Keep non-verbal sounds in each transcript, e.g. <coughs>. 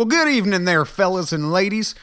Well, good evening there, fellas and ladies.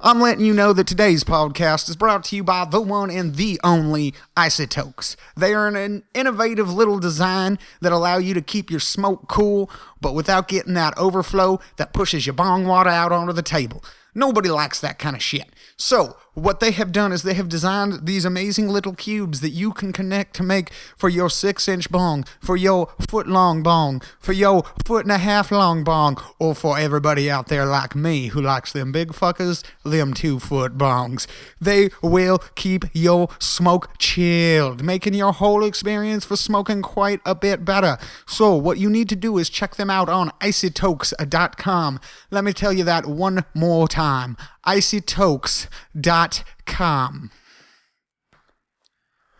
I'm letting you know that today's podcast is brought to you by the one and the only Icy Tokes. They are an innovative little design that allow you to keep your smoke cool, but without getting that overflow that pushes your bong water out onto the table. Nobody likes that kind of shit. So, what they have done is they have designed these amazing little cubes that you can connect to make for your six inch bong, for your foot long bong, for your foot and a half long bong, or for everybody out there like me who likes them big fuckers, them two foot bongs. They will keep your smoke chilled, making your whole experience for smoking quite a bit better. So, what you need to do is check them out on icytokes.com. Let me tell you that one more time icytokes.com.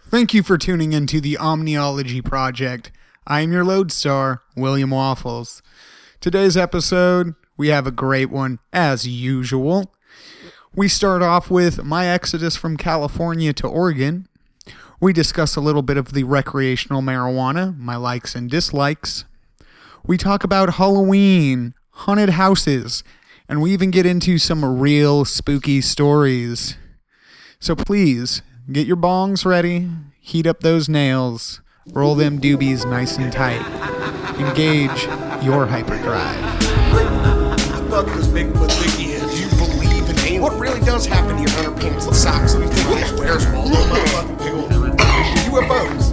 Thank you for tuning into the Omniology Project. I am your lodestar, William Waffles. Today's episode, we have a great one, as usual. We start off with my exodus from California to Oregon. We discuss a little bit of the recreational marijuana, my likes and dislikes. We talk about Halloween, haunted houses, and we even get into some real spooky stories. So please get your bongs ready, heat up those nails, roll them doobies nice and tight, engage your hyperdrive. Fuck this Bigfoot Biggie is. You believe in aliens? What really does happen to your underpants and socks and you think he just wears them all over motherfucking? UFOs.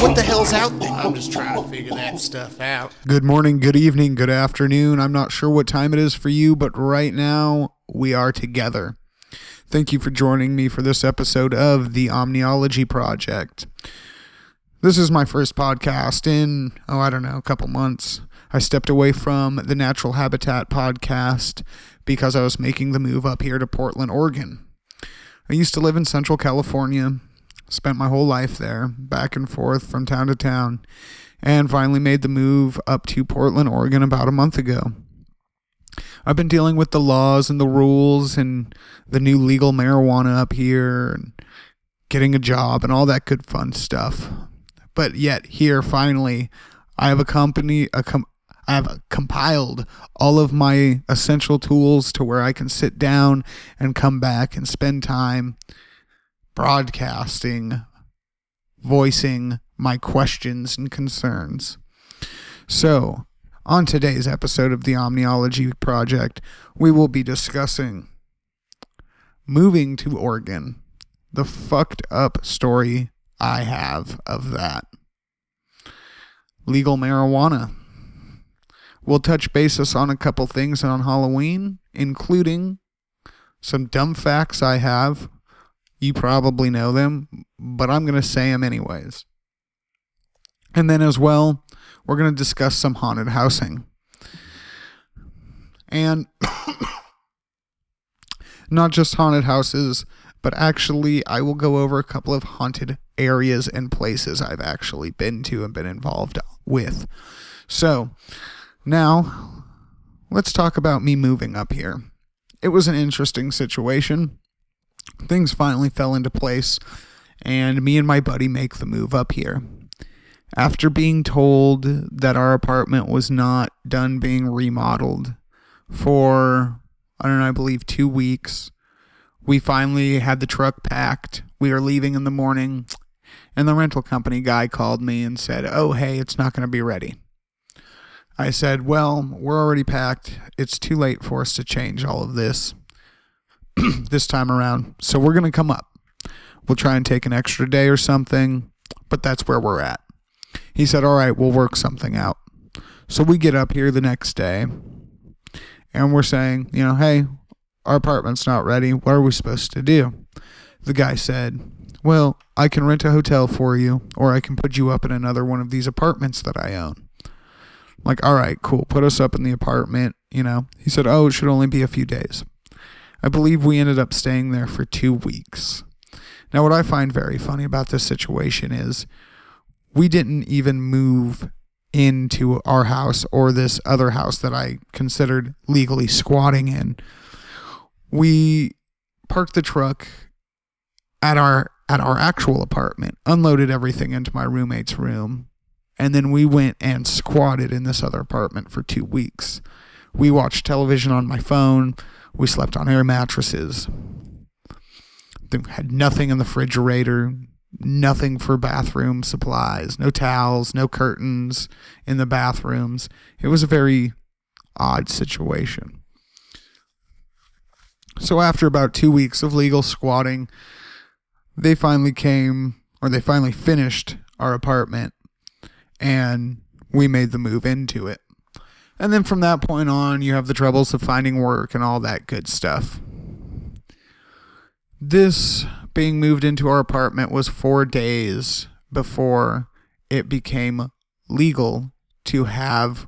What the hell's out there? I'm just trying to figure that stuff out. Good morning, good evening, good afternoon. I'm not sure what time it is for you, but right now we are together. Thank you for joining me for this episode of the Omniology Project. This is my first podcast in, oh, I don't know, a couple months. I stepped away from the Natural Habitat podcast because I was making the move up here to Portland, Oregon. I used to live in Central California, spent my whole life there, back and forth from town to town, and finally made the move up to Portland, Oregon about a month ago. I've been dealing with the laws and the rules and the new legal marijuana up here and getting a job and all that good fun stuff. But yet here finally I have a company a com- I have compiled all of my essential tools to where I can sit down and come back and spend time broadcasting, voicing my questions and concerns. So, on today's episode of the Omniology Project, we will be discussing moving to Oregon, the fucked up story I have of that. Legal marijuana. We'll touch basis on a couple things on Halloween, including some dumb facts I have you probably know them, but I'm going to say them anyways. And then, as well, we're going to discuss some haunted housing. And <coughs> not just haunted houses, but actually, I will go over a couple of haunted areas and places I've actually been to and been involved with. So, now, let's talk about me moving up here. It was an interesting situation things finally fell into place, and me and my buddy make the move up here. After being told that our apartment was not done being remodeled for, I don't know, I believe two weeks, we finally had the truck packed. We were leaving in the morning, and the rental company guy called me and said, Oh, hey, it's not going to be ready. I said, Well, we're already packed. It's too late for us to change all of this. <clears throat> this time around. So we're going to come up. We'll try and take an extra day or something, but that's where we're at. He said, All right, we'll work something out. So we get up here the next day and we're saying, You know, hey, our apartment's not ready. What are we supposed to do? The guy said, Well, I can rent a hotel for you, or I can put you up in another one of these apartments that I own. I'm like, all right, cool. Put us up in the apartment. You know, he said, Oh, it should only be a few days. I believe we ended up staying there for two weeks. Now, what I find very funny about this situation is we didn't even move into our house or this other house that I considered legally squatting in. We parked the truck at our at our actual apartment, unloaded everything into my roommate's room, And then we went and squatted in this other apartment for two weeks. We watched television on my phone. We slept on air mattresses. They had nothing in the refrigerator, nothing for bathroom supplies, no towels, no curtains in the bathrooms. It was a very odd situation. So after about two weeks of legal squatting, they finally came, or they finally finished our apartment, and we made the move into it. And then from that point on, you have the troubles of finding work and all that good stuff. This being moved into our apartment was four days before it became legal to have,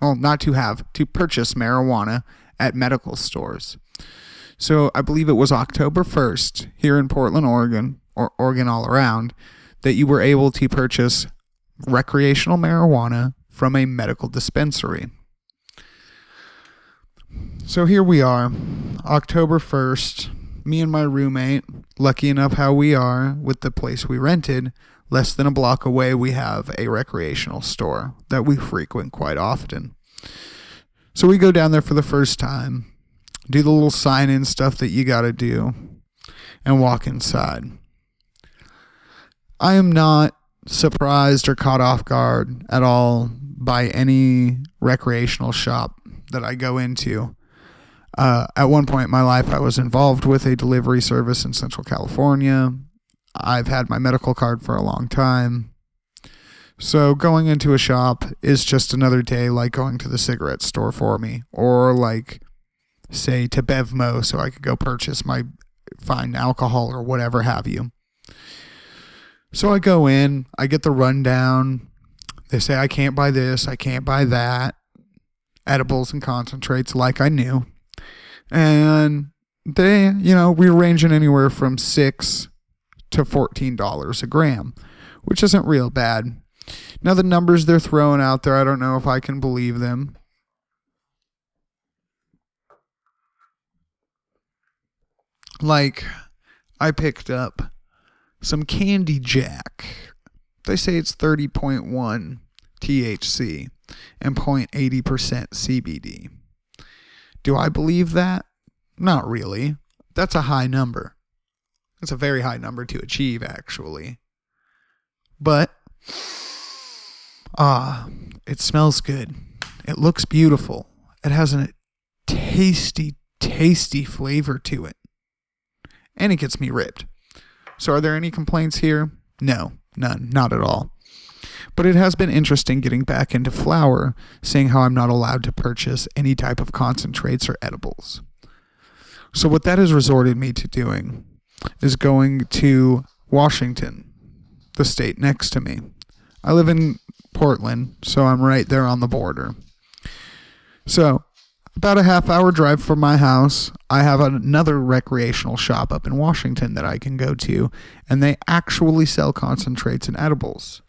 well, not to have, to purchase marijuana at medical stores. So I believe it was October 1st here in Portland, Oregon, or Oregon all around, that you were able to purchase recreational marijuana from a medical dispensary. So here we are, October 1st. Me and my roommate, lucky enough how we are with the place we rented, less than a block away, we have a recreational store that we frequent quite often. So we go down there for the first time, do the little sign in stuff that you got to do, and walk inside. I am not surprised or caught off guard at all by any recreational shop that I go into. Uh, at one point in my life, I was involved with a delivery service in Central California. I've had my medical card for a long time. So going into a shop is just another day like going to the cigarette store for me, or like, say, to Bevmo so I could go purchase my fine alcohol or whatever have you. So I go in, I get the rundown. They say I can't buy this, I can't buy that. Edibles and concentrates, like I knew. And they, you know, we are ranging anywhere from six to fourteen dollars a gram, which isn't real bad. Now the numbers they're throwing out there, I don't know if I can believe them. Like, I picked up some Candy Jack. They say it's 30.1 THC and 0.80% CBD. Do I believe that? Not really. That's a high number. That's a very high number to achieve, actually. But, ah, it smells good. It looks beautiful. It has a tasty, tasty flavor to it. And it gets me ripped. So, are there any complaints here? No, none, not at all. But it has been interesting getting back into flower, seeing how I'm not allowed to purchase any type of concentrates or edibles. So, what that has resorted me to doing is going to Washington, the state next to me. I live in Portland, so I'm right there on the border. So, about a half hour drive from my house, I have another recreational shop up in Washington that I can go to, and they actually sell concentrates and edibles.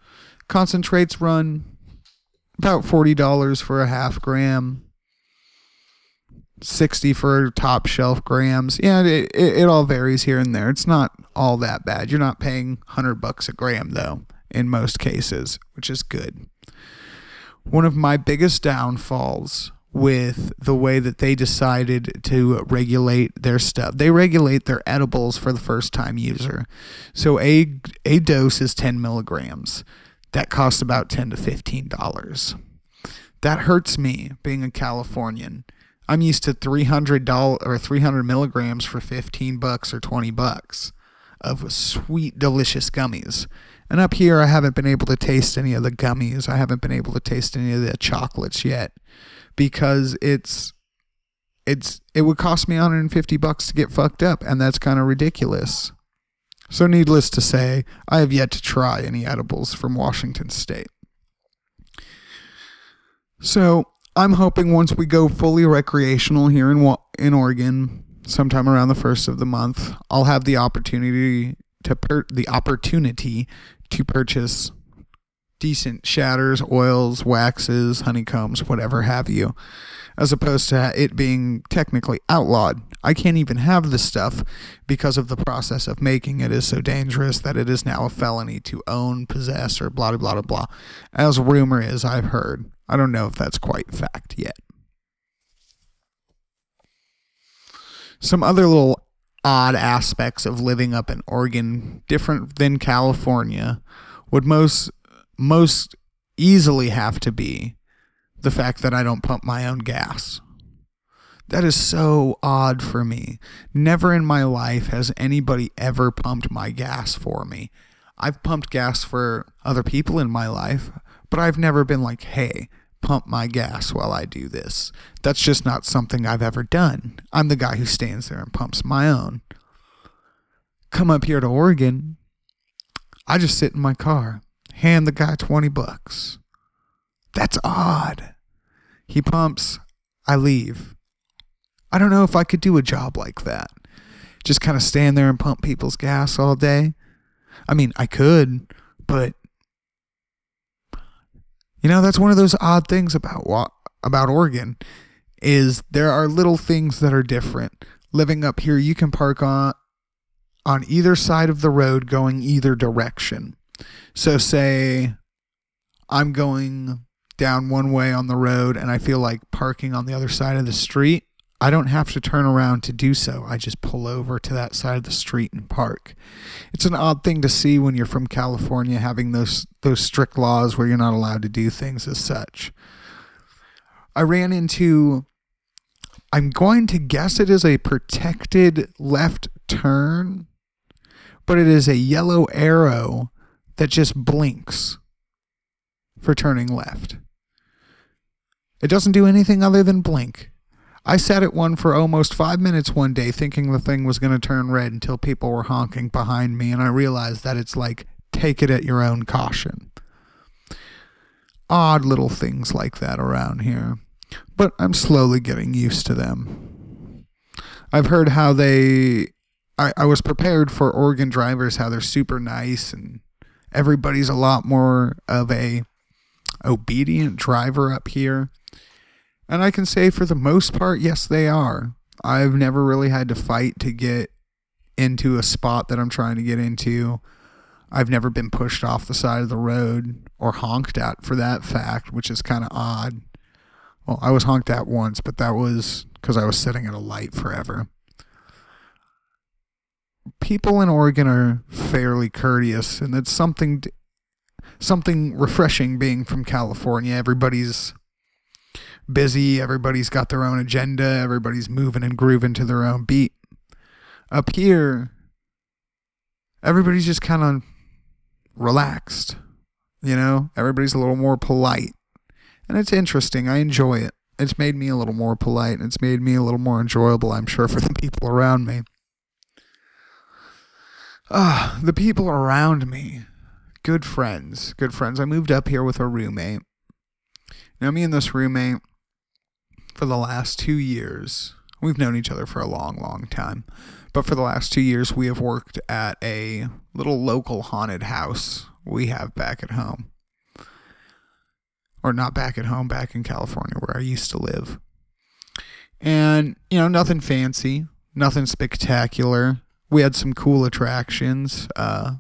Concentrates run about $40 for a half gram, 60 for top shelf grams. Yeah, it, it, it all varies here and there. It's not all that bad. You're not paying 100 bucks a gram though in most cases, which is good. One of my biggest downfalls with the way that they decided to regulate their stuff. They regulate their edibles for the first time user. So a a dose is 10 milligrams. That costs about 10 to 15 dollars. That hurts me being a Californian. I'm used to 300 dollars or 300 milligrams for 15 bucks or 20 bucks of sweet, delicious gummies. And up here, I haven't been able to taste any of the gummies. I haven't been able to taste any of the chocolates yet because it's it's it would cost me 150 bucks to get fucked up and that's kind of ridiculous. So needless to say, I have yet to try any edibles from Washington state. So, I'm hoping once we go fully recreational here in in Oregon, sometime around the first of the month, I'll have the opportunity to per- the opportunity to purchase decent shatters, oils, waxes, honeycombs, whatever have you. As opposed to it being technically outlawed. I can't even have this stuff because of the process of making it is so dangerous that it is now a felony to own, possess, or blah, blah, blah, blah. As rumor is, I've heard. I don't know if that's quite fact yet. Some other little odd aspects of living up in Oregon, different than California, would most most easily have to be the fact that I don't pump my own gas. That is so odd for me. Never in my life has anybody ever pumped my gas for me. I've pumped gas for other people in my life, but I've never been like, hey, pump my gas while I do this. That's just not something I've ever done. I'm the guy who stands there and pumps my own. Come up here to Oregon, I just sit in my car, hand the guy 20 bucks. That's odd. He pumps, I leave. I don't know if I could do a job like that. Just kind of stand there and pump people's gas all day. I mean, I could, but you know, that's one of those odd things about about Oregon is there are little things that are different. Living up here, you can park on on either side of the road going either direction. So say I'm going down one way on the road and I feel like parking on the other side of the street. I don't have to turn around to do so. I just pull over to that side of the street and park. It's an odd thing to see when you're from California having those those strict laws where you're not allowed to do things as such. I ran into I'm going to guess it is a protected left turn, but it is a yellow arrow that just blinks for turning left. It doesn't do anything other than blink. I sat at one for almost five minutes one day thinking the thing was going to turn red until people were honking behind me, and I realized that it's like, take it at your own caution. Odd little things like that around here, but I'm slowly getting used to them. I've heard how they. I, I was prepared for Oregon drivers, how they're super nice and everybody's a lot more of a obedient driver up here. And I can say for the most part, yes, they are. I've never really had to fight to get into a spot that I'm trying to get into. I've never been pushed off the side of the road or honked at for that fact, which is kind of odd. Well, I was honked at once, but that was because I was sitting at a light forever. People in Oregon are fairly courteous, and it's something something refreshing being from California. Everybody's busy, everybody's got their own agenda, everybody's moving and grooving to their own beat. Up here, everybody's just kind of relaxed. You know, everybody's a little more polite. And it's interesting. I enjoy it. It's made me a little more polite and it's made me a little more enjoyable, I'm sure, for the people around me. Ah, the people around me. Good friends. Good friends. I moved up here with a roommate. Now, me and this roommate, for the last two years, we've known each other for a long, long time. But for the last two years, we have worked at a little local haunted house we have back at home. Or not back at home, back in California where I used to live. And, you know, nothing fancy, nothing spectacular. We had some cool attractions. Uh,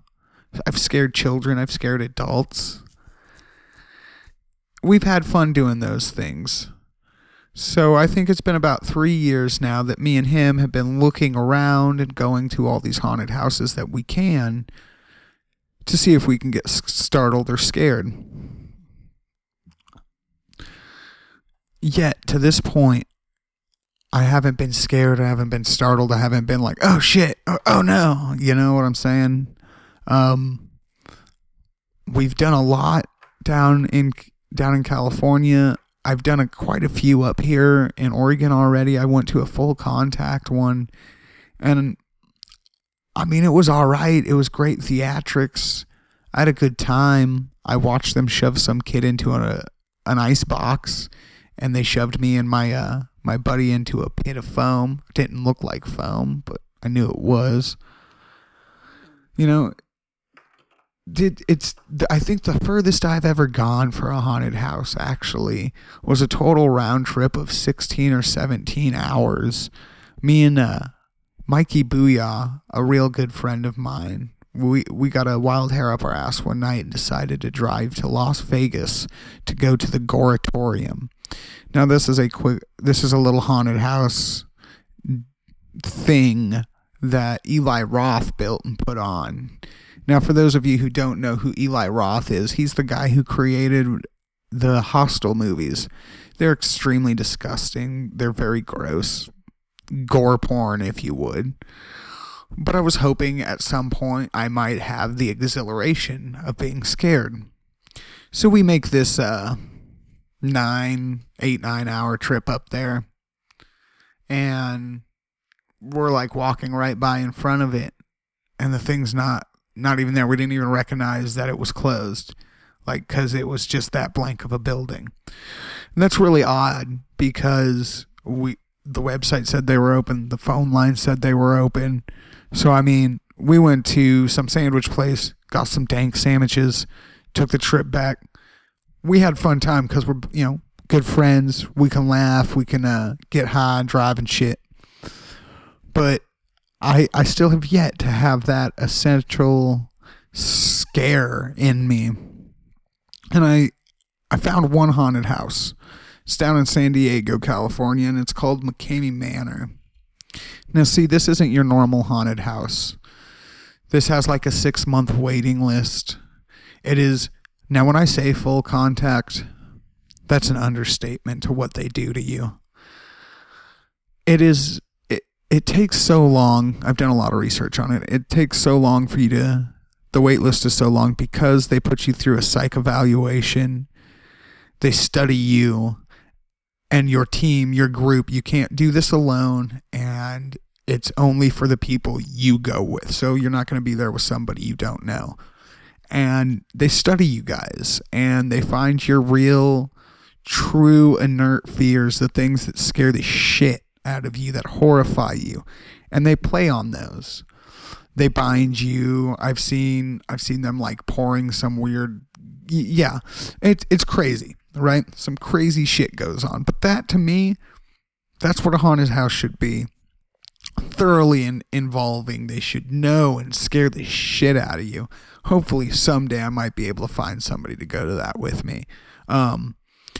I've scared children, I've scared adults. We've had fun doing those things. So I think it's been about three years now that me and him have been looking around and going to all these haunted houses that we can to see if we can get startled or scared. Yet to this point, I haven't been scared. I haven't been startled. I haven't been like, oh shit, oh, oh no. You know what I'm saying? Um, we've done a lot down in down in California. I've done a, quite a few up here in Oregon already. I went to a full contact one, and I mean it was all right. It was great theatrics. I had a good time. I watched them shove some kid into a, an ice box, and they shoved me and my uh, my buddy into a pit of foam. It didn't look like foam, but I knew it was. You know, did it's I think the furthest I've ever gone for a haunted house actually was a total round trip of 16 or 17 hours. Me and uh, Mikey Booyah, a real good friend of mine, we we got a wild hair up our ass one night and decided to drive to Las Vegas to go to the Goratorium. Now this is a quick this is a little haunted house thing that Eli Roth built and put on. Now for those of you who don't know who Eli Roth is, he's the guy who created the Hostel movies. They're extremely disgusting. They're very gross. Gore porn if you would but I was hoping at some point I might have the exhilaration of being scared. So we make this uh, nine, eight, nine hour trip up there, and we're like walking right by in front of it, and the thing's not not even there. We didn't even recognize that it was closed, like because it was just that blank of a building. And that's really odd because we the website said they were open, the phone line said they were open so I mean, we went to some sandwich place, got some dank sandwiches, took the trip back. We had fun time because we're you know good friends. We can laugh, we can uh, get high and drive and shit. But I I still have yet to have that essential scare in me. And I I found one haunted house. It's down in San Diego, California, and it's called McKamey Manor. Now, see, this isn't your normal haunted house. This has like a six month waiting list. It is, now, when I say full contact, that's an understatement to what they do to you. It is, it, takes so long. I've done a lot of research on it. It takes so long for you to, the wait list is so long because they put you through a psych evaluation. They study you and your team, your group. You can't do this alone, and it's only for the people you go with. So you're not going to be there with somebody you don't know. And they study you guys and they find your real, true, inert fears, the things that scare the shit out of you, that horrify you. And they play on those. They bind you. I've seen I've seen them like pouring some weird yeah. It's it's crazy right? Some crazy shit goes on. But that to me, that's what a haunted house should be. Thoroughly in, involving. They should know and scare the shit out of you. Hopefully, someday I might be able to find somebody to go to that with me. Um,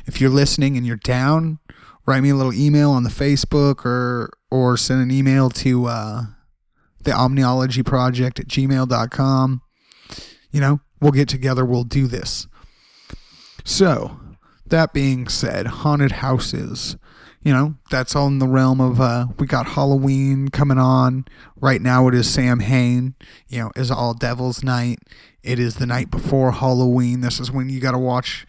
if you're listening and you're down, write me a little email on the Facebook or or send an email to uh, the Omniology Project at gmail.com. You know, we'll get together, we'll do this. So, that being said, haunted houses, you know, that's all in the realm of uh we got Halloween coming on. Right now it is Samhain, you know, is all devil's night. It is the night before Halloween. This is when you got to watch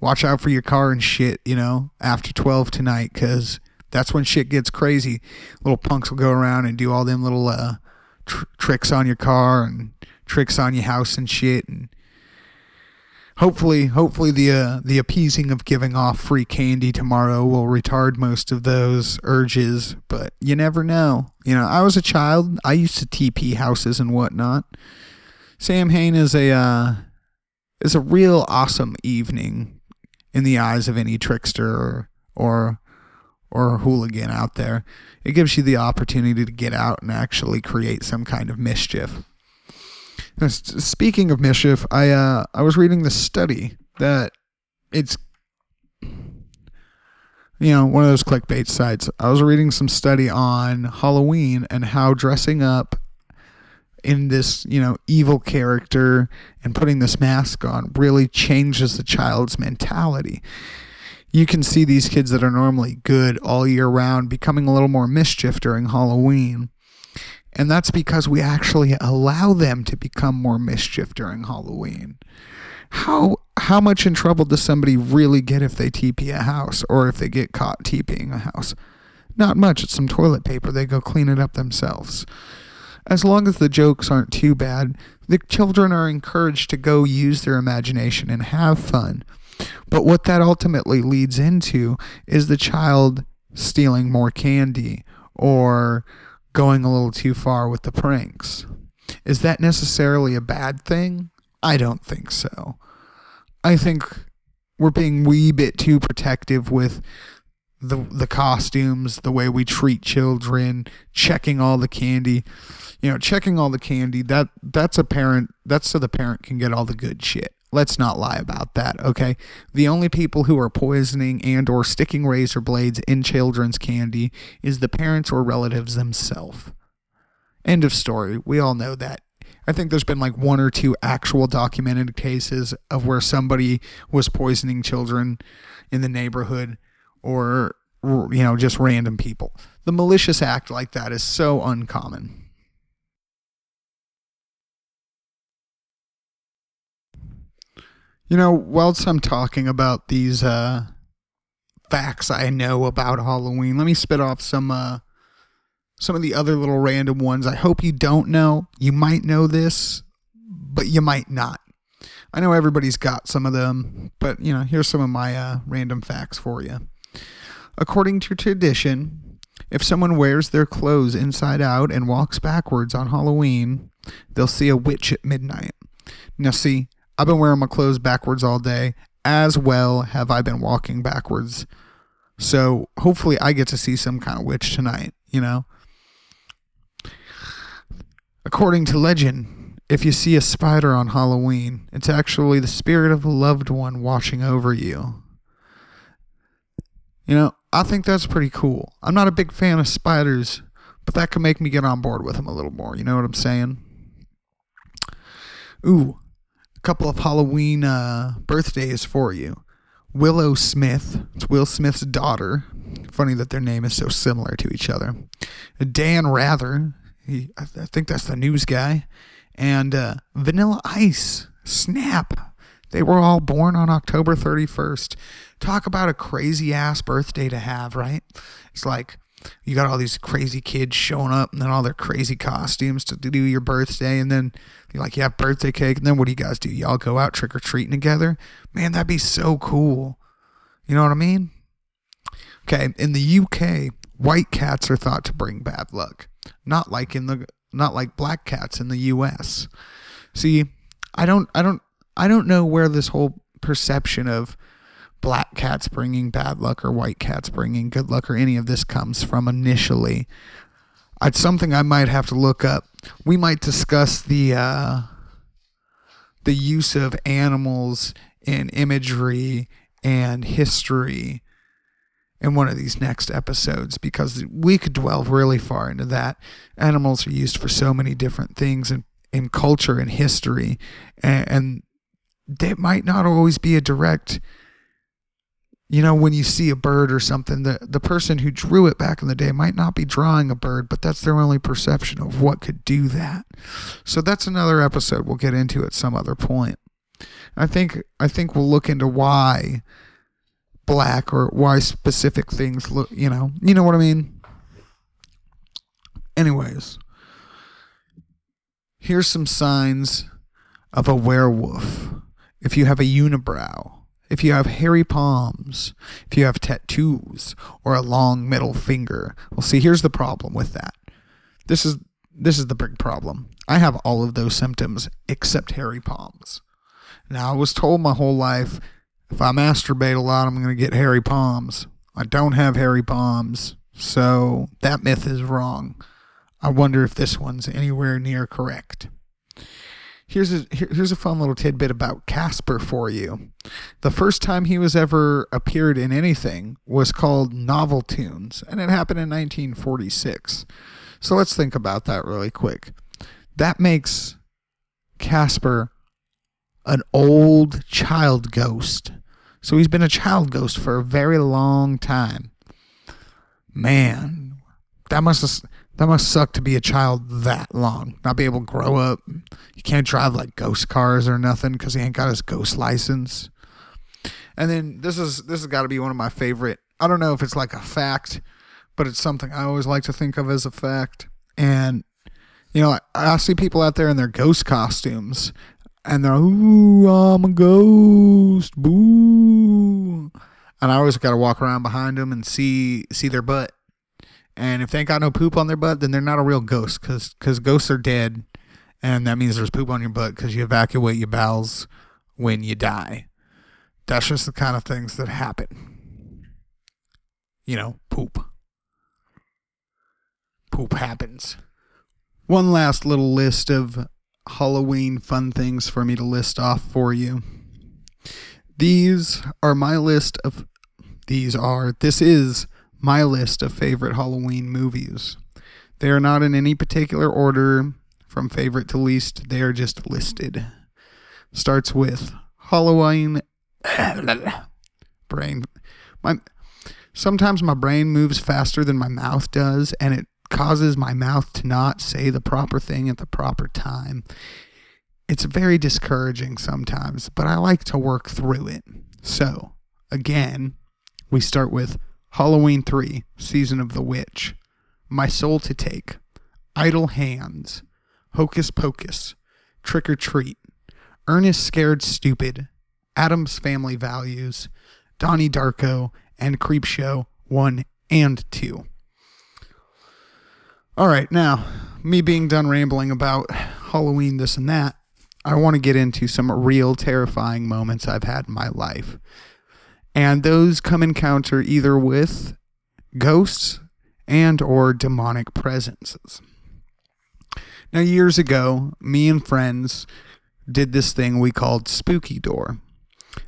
watch out for your car and shit, you know, after 12 tonight cuz that's when shit gets crazy. Little punks will go around and do all them little uh tr- tricks on your car and tricks on your house and shit and hopefully hopefully the uh, the appeasing of giving off free candy tomorrow will retard most of those urges but you never know. You know i was a child. I used to tp houses and whatnot. Samhain is a uh, is a real awesome evening in the eyes of any trickster or or, or hooligan out there it gives you the opportunity to get out and actually create some kind of mischief Speaking of mischief, I uh, I was reading the study that it's you know one of those clickbait sites. I was reading some study on Halloween and how dressing up in this you know evil character and putting this mask on really changes the child's mentality. You can see these kids that are normally good all year round becoming a little more mischief during Halloween and that's because we actually allow them to become more mischief during Halloween. How how much in trouble does somebody really get if they TP a house or if they get caught TPing a house? Not much. It's some toilet paper. They go clean it up themselves. As long as the jokes aren't too bad, the children are encouraged to go use their imagination and have fun. But what that ultimately leads into is the child stealing more candy or going a little too far with the pranks. Is that necessarily a bad thing? I don't think so. I think we're being wee bit too protective with the the costumes, the way we treat children, checking all the candy. You know, checking all the candy, that that's a parent that's so the parent can get all the good shit. Let's not lie about that, okay? The only people who are poisoning and or sticking razor blades in children's candy is the parents or relatives themselves. End of story. We all know that. I think there's been like one or two actual documented cases of where somebody was poisoning children in the neighborhood or you know just random people. The malicious act like that is so uncommon. You know, whilst I'm talking about these uh, facts I know about Halloween, let me spit off some uh, some of the other little random ones. I hope you don't know. You might know this, but you might not. I know everybody's got some of them, but you know, here's some of my uh, random facts for you. According to tradition, if someone wears their clothes inside out and walks backwards on Halloween, they'll see a witch at midnight. Now, see, I've been wearing my clothes backwards all day, as well have I been walking backwards. So hopefully I get to see some kind of witch tonight, you know? According to legend, if you see a spider on Halloween, it's actually the spirit of a loved one watching over you. You know, I think that's pretty cool. I'm not a big fan of spiders, but that could make me get on board with them a little more. You know what I'm saying? Ooh, couple of Halloween uh, birthdays for you. Willow Smith, it's Will Smith's daughter. Funny that their name is so similar to each other. Dan Rather, he, I, I think that's the news guy. And uh, Vanilla Ice, Snap. They were all born on October 31st. Talk about a crazy ass birthday to have, right? It's like you got all these crazy kids showing up and then all their crazy costumes to do your birthday and then you're like you have birthday cake. And then what do you guys do? Y'all go out trick-or-treating together? Man that'd be so cool. You know what i mean? Okay in the uk white cats are thought to bring bad luck. Not like in the not like black cats in the us see i don't i don't i don't know where this whole perception of black cats bringing bad luck or white cats bringing good luck or any of this comes from initially. It's something I might have to look up. We might discuss the uh, the use of animals in imagery and history in one of these next episodes because we could dwell really far into that. Animals are used for so many different things in, in culture and history, and, and might not always be a direct you know, when you see a bird or something, the, the person who drew it back in the day might not be drawing a bird, but that's their only perception of what could do that. So that's another episode we'll get into at some other point. I think I think we'll look into why black or why specific things look, you know, you know what I mean? Anyways, here's some signs of a werewolf. If you have a unibrow, if you have hairy palms, if you have tattoos, or a long middle finger. Well, see, here's the problem with that. This is this is the big problem. I have all of those symptoms except hairy palms. Now, I was told my whole life if I masturbate a lot, I'm going to get hairy palms. I don't have hairy palms, so that myth is wrong. I wonder if this one's anywhere near correct. Here's a here's a fun little tidbit about Casper for you. The first time he was ever appeared in anything was called Noveltoons, and it happened in 1946. So let's think about that really quick. That makes Casper an old child ghost. So he's been a child ghost for a very long time. Man, that must have that must suck to be a child that long, not be able to grow up. You can't drive like ghost cars or nothing because he ain't got his ghost license. And then this is this has got to be one of my favorite. I don't know if it's like a fact, but it's something I always like to think of as a fact. And you know, I, I see people out there in their ghost costumes, and they're ooh, I'm a ghost, boo. And I always got to walk around behind them and see see their butt and if they ain't got no poop on their butt, then they're not a real ghost because because ghosts are dead and that means there's poop on your butt because you evacuate your bowels when you die. That's just the kind of things that happen. You know, poop. Poop happens. One last little list of Halloween fun things for me to list off for you. These are my list of. These are. This is my list of favorite Halloween movies. They are not in any particular order from favorite to least, they are just listed. Starts with Halloween. brain. My sometimes my brain moves faster than my mouth does, and it causes my mouth to not say the proper thing at the proper time. It's very discouraging sometimes, but I like to work through it. So, again, we start with Halloween 3, Season of the Witch, My Soul to Take, Idle Hands, Hocus Pocus, Trick or Treat, Ernest Scared Stupid, Addams Family Values, Donnie Darko, and Creepshow 1 and 2. All right, now, me being done rambling about Halloween, this and that, I want to get into some real terrifying moments I've had in my life. And those come encounter either with ghosts and or demonic presences. Now, years ago, me and friends did this thing we called Spooky Door.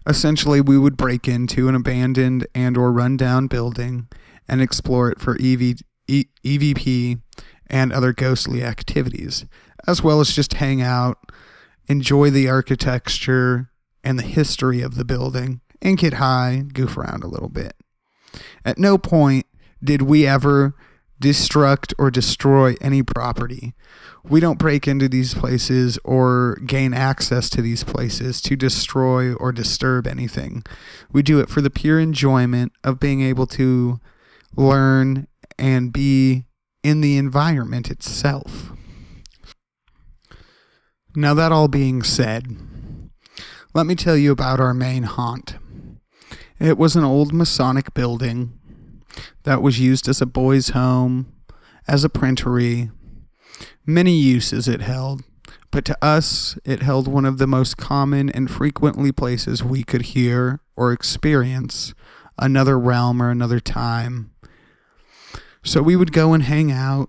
Essentially, we would break into an abandoned and or rundown building and explore it for EV, EVP and other ghostly activities, as well as just hang out, enjoy the architecture and the history of the building, and get high, goof around a little bit. At no point did we ever destruct or destroy any property. We don't break into these places or gain access to these places to destroy or disturb anything. We do it for the pure enjoyment of being able to learn and be in the environment itself. Now, that all being said, let me tell you about our main haunt. It was an old Masonic building that was used as a boys' home, as a printery, many uses it held, but to us it held one of the most common and frequently places we could hear or experience another realm or another time. So we would go and hang out.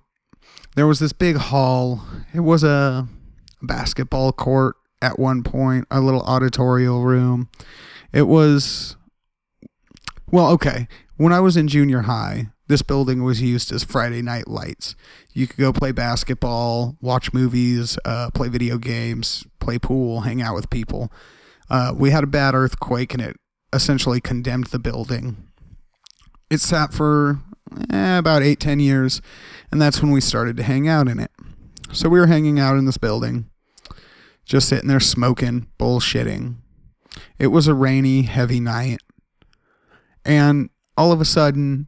There was this big hall. It was a basketball court at one point, a little auditorial room. It was well, okay. When I was in junior high, this building was used as Friday night lights. You could go play basketball, watch movies, uh, play video games, play pool, hang out with people. Uh, we had a bad earthquake and it essentially condemned the building. It sat for eh, about eight, ten years, and that's when we started to hang out in it. So we were hanging out in this building, just sitting there smoking, bullshitting. It was a rainy, heavy night. And all of a sudden,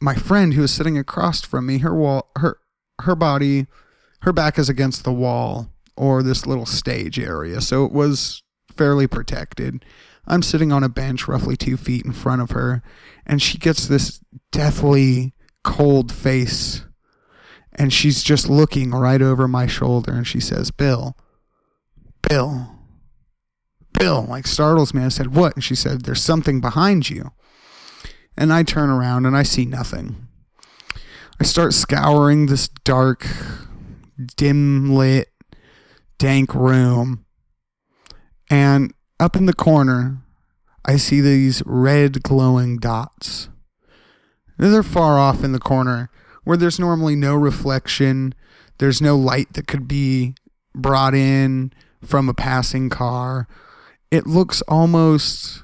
my friend who was sitting across from me, her wall, her her body, her back is against the wall or this little stage area, so it was fairly protected. I'm sitting on a bench roughly two feet in front of her, and she gets this deathly cold face, and she's just looking right over my shoulder, and she says, "Bill, Bill." Bill, like startles me. I said, What? And she said, There's something behind you and I turn around and I see nothing. I start scouring this dark, dim lit, dank room, and up in the corner, I see these red glowing dots. They're far off in the corner where there's normally no reflection, there's no light that could be brought in from a passing car. It looks almost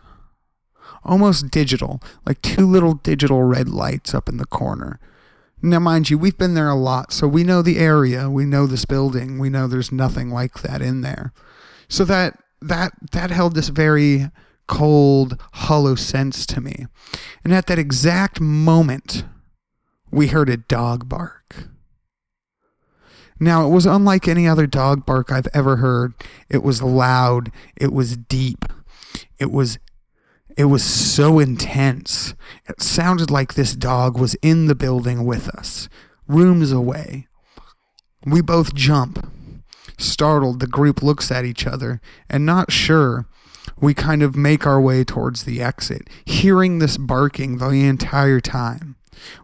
almost digital, like two little digital red lights up in the corner. Now, mind you, we've been there a lot, so we know the area, we know this building, we know there's nothing like that in there. So that that that held this very cold, hollow sense to me. And at that exact moment, we heard a dog bark. Now, it was unlike any other dog bark I've ever heard. It was loud, it was deep, it was it was so intense. It sounded like this dog was in the building with us, rooms away. We both jump. Startled, the group looks at each other and not sure. We kind of make our way towards the exit, hearing this barking the entire time.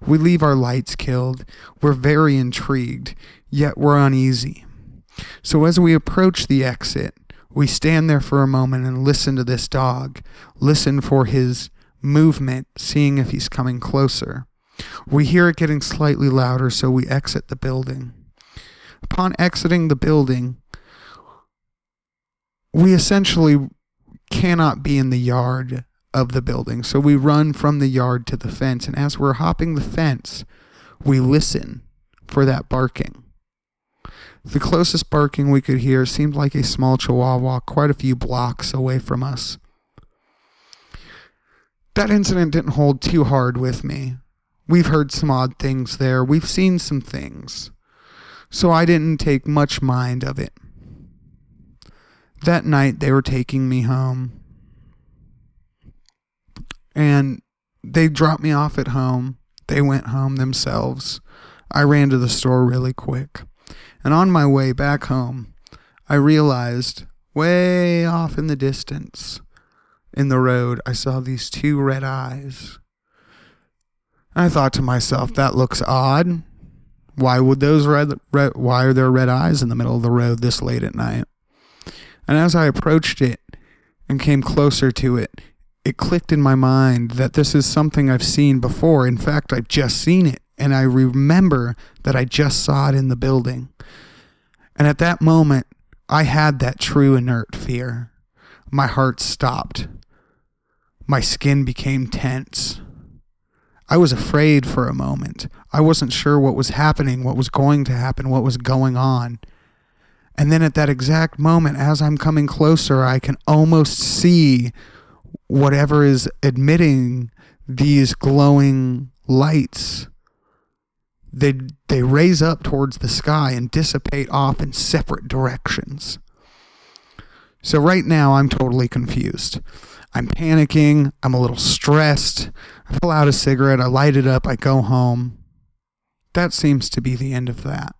We leave our lights killed. We're very intrigued, yet we're uneasy. So as we approach the exit, we stand there for a moment and listen to this dog, listen for his movement, seeing if he's coming closer. We hear it getting slightly louder, so we exit the building. Upon exiting the building, we essentially cannot be in the yard of the building. So we run from the yard to the fence, and as we're hopping the fence, we listen for that barking. The closest barking we could hear seemed like a small chihuahua quite a few blocks away from us. That incident didn't hold too hard with me. We've heard some odd things there, we've seen some things, so I didn't take much mind of it. That night they were taking me home and they dropped me off at home. They went home themselves. I ran to the store really quick. And on my way back home, I realized way off in the distance in the road, I saw these two red eyes. I thought to myself, that looks odd. Why would those red, red why are there red eyes in the middle of the road this late at night? And as I approached it and came closer to it, it clicked in my mind that this is something I've seen before. In fact, I've just seen it, and I remember that I just saw it in the building. And at that moment, I had that true inert fear. My heart stopped. My skin became tense. I was afraid for a moment. I wasn't sure what was happening, what was going to happen, what was going on. And then at that exact moment, as I'm coming closer, I can almost see whatever is emitting these glowing lights they they raise up towards the sky and dissipate off in separate directions. So right now i'm totally confused. I'm panicking. I'm a little stressed. I pull out a cigarette. I light it up. I go home. That seems to be the end of that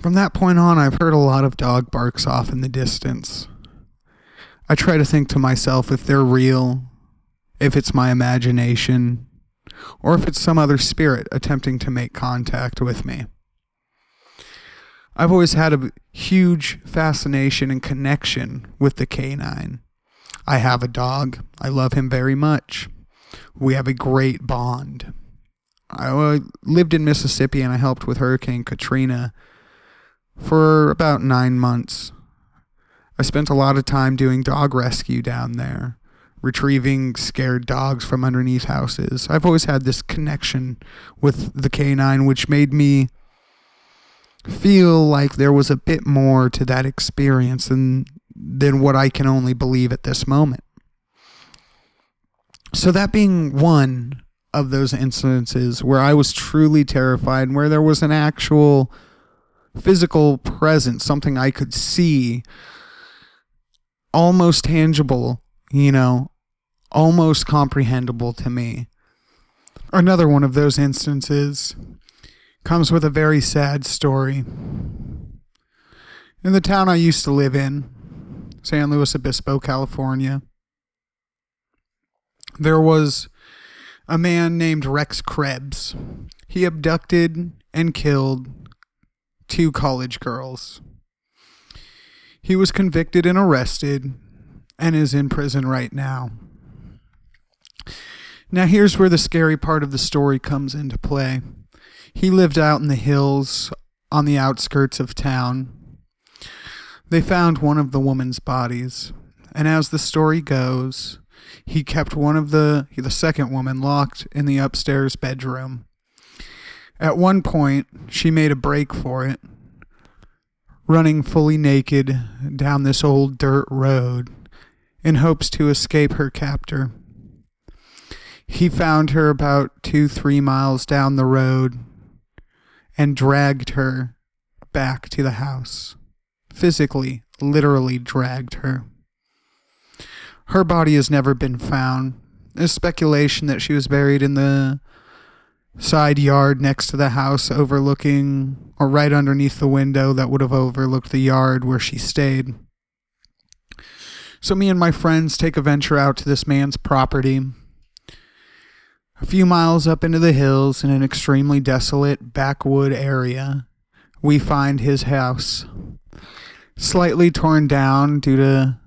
From that point on, I've heard a lot of dog barks off in the distance. I try to think to myself if they're real, if it's my imagination, or if it's some other spirit attempting to make contact with me. I've always had a huge fascination and connection with the canine. I have a dog. I love him very much. We have a great bond. I uh, lived in Mississippi and I helped with Hurricane Katrina for about nine months. I spent a lot of time doing dog rescue down there, retrieving scared dogs from underneath houses. I've always had this connection with the canine, which made me feel like there was a bit more to that experience than than what I can only believe at this moment. So that being one of those incidences where I was truly terrified and where there was an actual physical presence, something I could see, almost tangible, you know, almost comprehensible to me. Another one of those instances comes with a very sad story. In the town I used to live in, San Luis Obispo, California, there was a man named Rex Krebs. He abducted and killed two college girls. He was convicted and arrested and is in prison right now. Now, here's where the scary part of the story comes into play. He lived out in the hills on the outskirts of town. They found one of the woman's bodies, and as the story goes, he kept one of the the second woman locked in the upstairs bedroom at one point, she made a break for it, running fully naked down this old dirt road in hopes to escape her captor. He found her about two, three miles down the road and dragged her back to the house. Physically, literally dragged her. Her body has never been found. There's speculation that she was buried in the side yard next to the house, overlooking or right underneath the window that would have overlooked the yard where she stayed. So, me and my friends take a venture out to this man's property. A few miles up into the hills in an extremely desolate backwood area, we find his house. Slightly torn down due to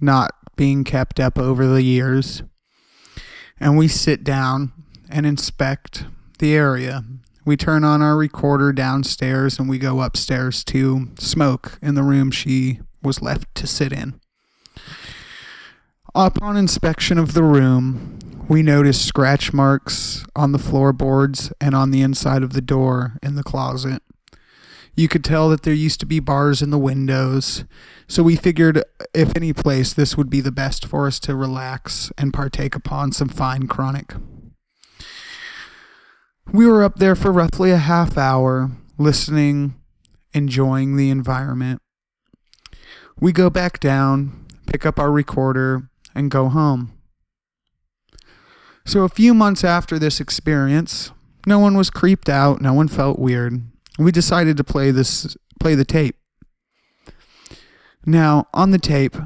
not being kept up over the years. And we sit down and inspect the area. We turn on our recorder downstairs and we go upstairs to smoke in the room she was left to sit in. Upon inspection of the room, we notice scratch marks on the floorboards and on the inside of the door in the closet. You could tell that there used to be bars in the windows, so we figured if any place, this would be the best for us to relax and partake upon some fine chronic. We were up there for roughly a half hour, listening, enjoying the environment. We go back down, pick up our recorder, and go home. So, a few months after this experience, no one was creeped out, no one felt weird. We decided to play this play the tape. Now, on the tape,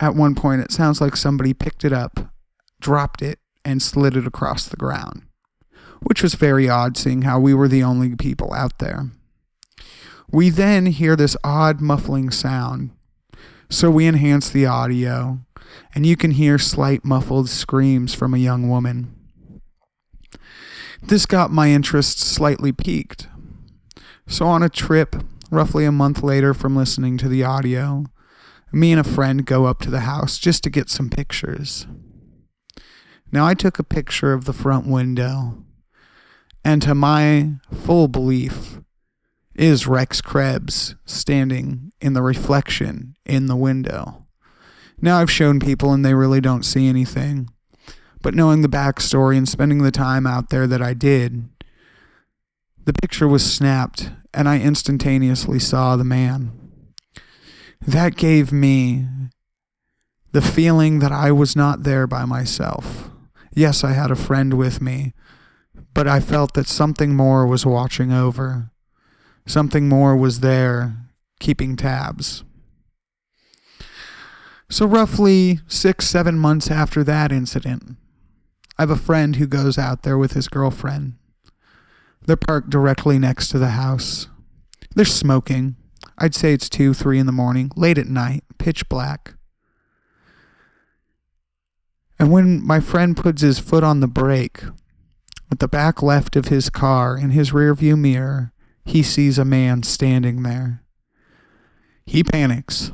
at one point it sounds like somebody picked it up, dropped it, and slid it across the ground, which was very odd seeing how we were the only people out there. We then hear this odd muffling sound, so we enhance the audio and you can hear slight muffled screams from a young woman. This got my interest slightly piqued. So, on a trip, roughly a month later from listening to the audio, me and a friend go up to the house just to get some pictures. Now, I took a picture of the front window, and to my full belief, is Rex Krebs standing in the reflection in the window. Now I've shown people and they really don't see anything. But knowing the backstory and spending the time out there that I did, the picture was snapped and I instantaneously saw the man. That gave me the feeling that I was not there by myself. Yes, I had a friend with me, but I felt that something more was watching over. Something more was there, keeping tabs. So, roughly six, seven months after that incident, I have a friend who goes out there with his girlfriend. They're parked directly next to the house. They're smoking. I'd say it's two, three in the morning, late at night, pitch black. And when my friend puts his foot on the brake, at the back left of his car, in his rearview mirror, he sees a man standing there. He panics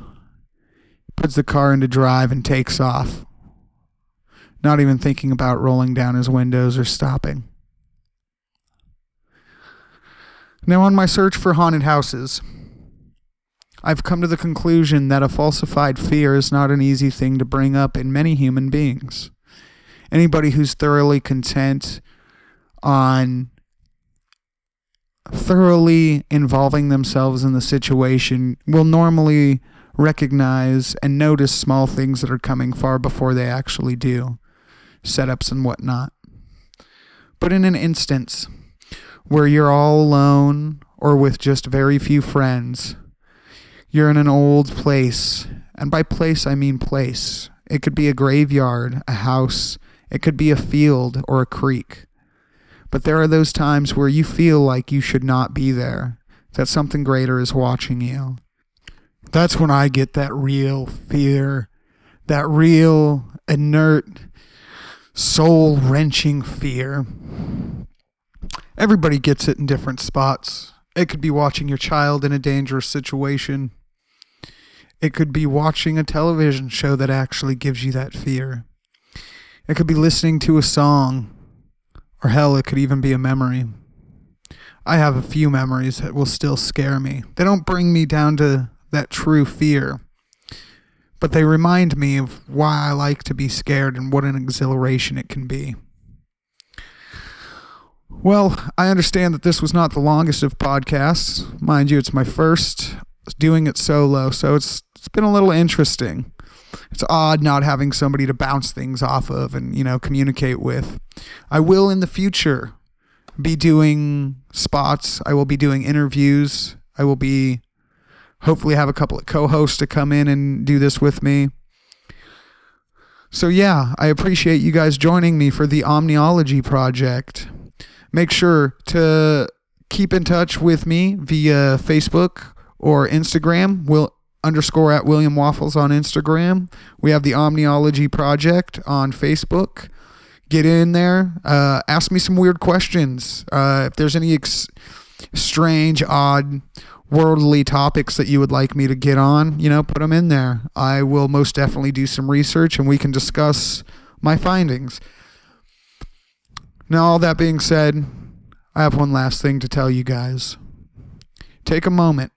puts the car into drive and takes off, not even thinking about rolling down his windows or stopping. Now, on my search for haunted houses, I've come to the conclusion that a falsified fear is not an easy thing to bring up in many human beings. Anybody who's thoroughly content on thoroughly involving themselves in the situation will normally recognize and notice small things that are coming far before they actually do, setups and whatnot. But in an instance where you're all alone or with just very few friends, you're in an old place, and by place I mean place. It could be a graveyard, a house, it could be a field or a creek. But there are those times where you feel like you should not be there, that something greater is watching you. That's when I get that real fear, that real inert, soul wrenching fear. Everybody gets it in different spots. It could be watching your child in a dangerous situation. It could be watching a television show that actually gives you that fear. It could be listening to a song, or hell, it could even be a memory. I have a few memories that will still scare me. They don't bring me down to that true fear. But they remind me of why I like to be scared and what an exhilaration it can be. Well, I understand that this was not the longest of podcasts. Mind you, it's my first doing it solo, so it's it's been a little interesting. It's odd not having somebody to bounce things off of and, you know, communicate with. I will in the future be doing spots. I will be doing interviews. I will be hopefully have a couple of co-hosts to come in and do this with me. So yeah, I appreciate you guys joining me for the Omniology project. Make sure to keep in touch with me via Facebook or Instagram. Will underscore at William Waffles on Instagram. We have the Omniology project on Facebook. Get in there. Uh, ask me some weird questions. Uh, if there's any ex- strange, odd, worldly topics that you would like me to get on, you know, put them in there. I will most definitely do some research and we can discuss my findings. Now, all that being said, I have one last thing to tell you guys. Take a moment,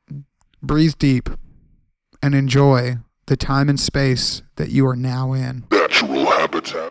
breathe deep, and enjoy the time and space that you are now in. Natural habitat.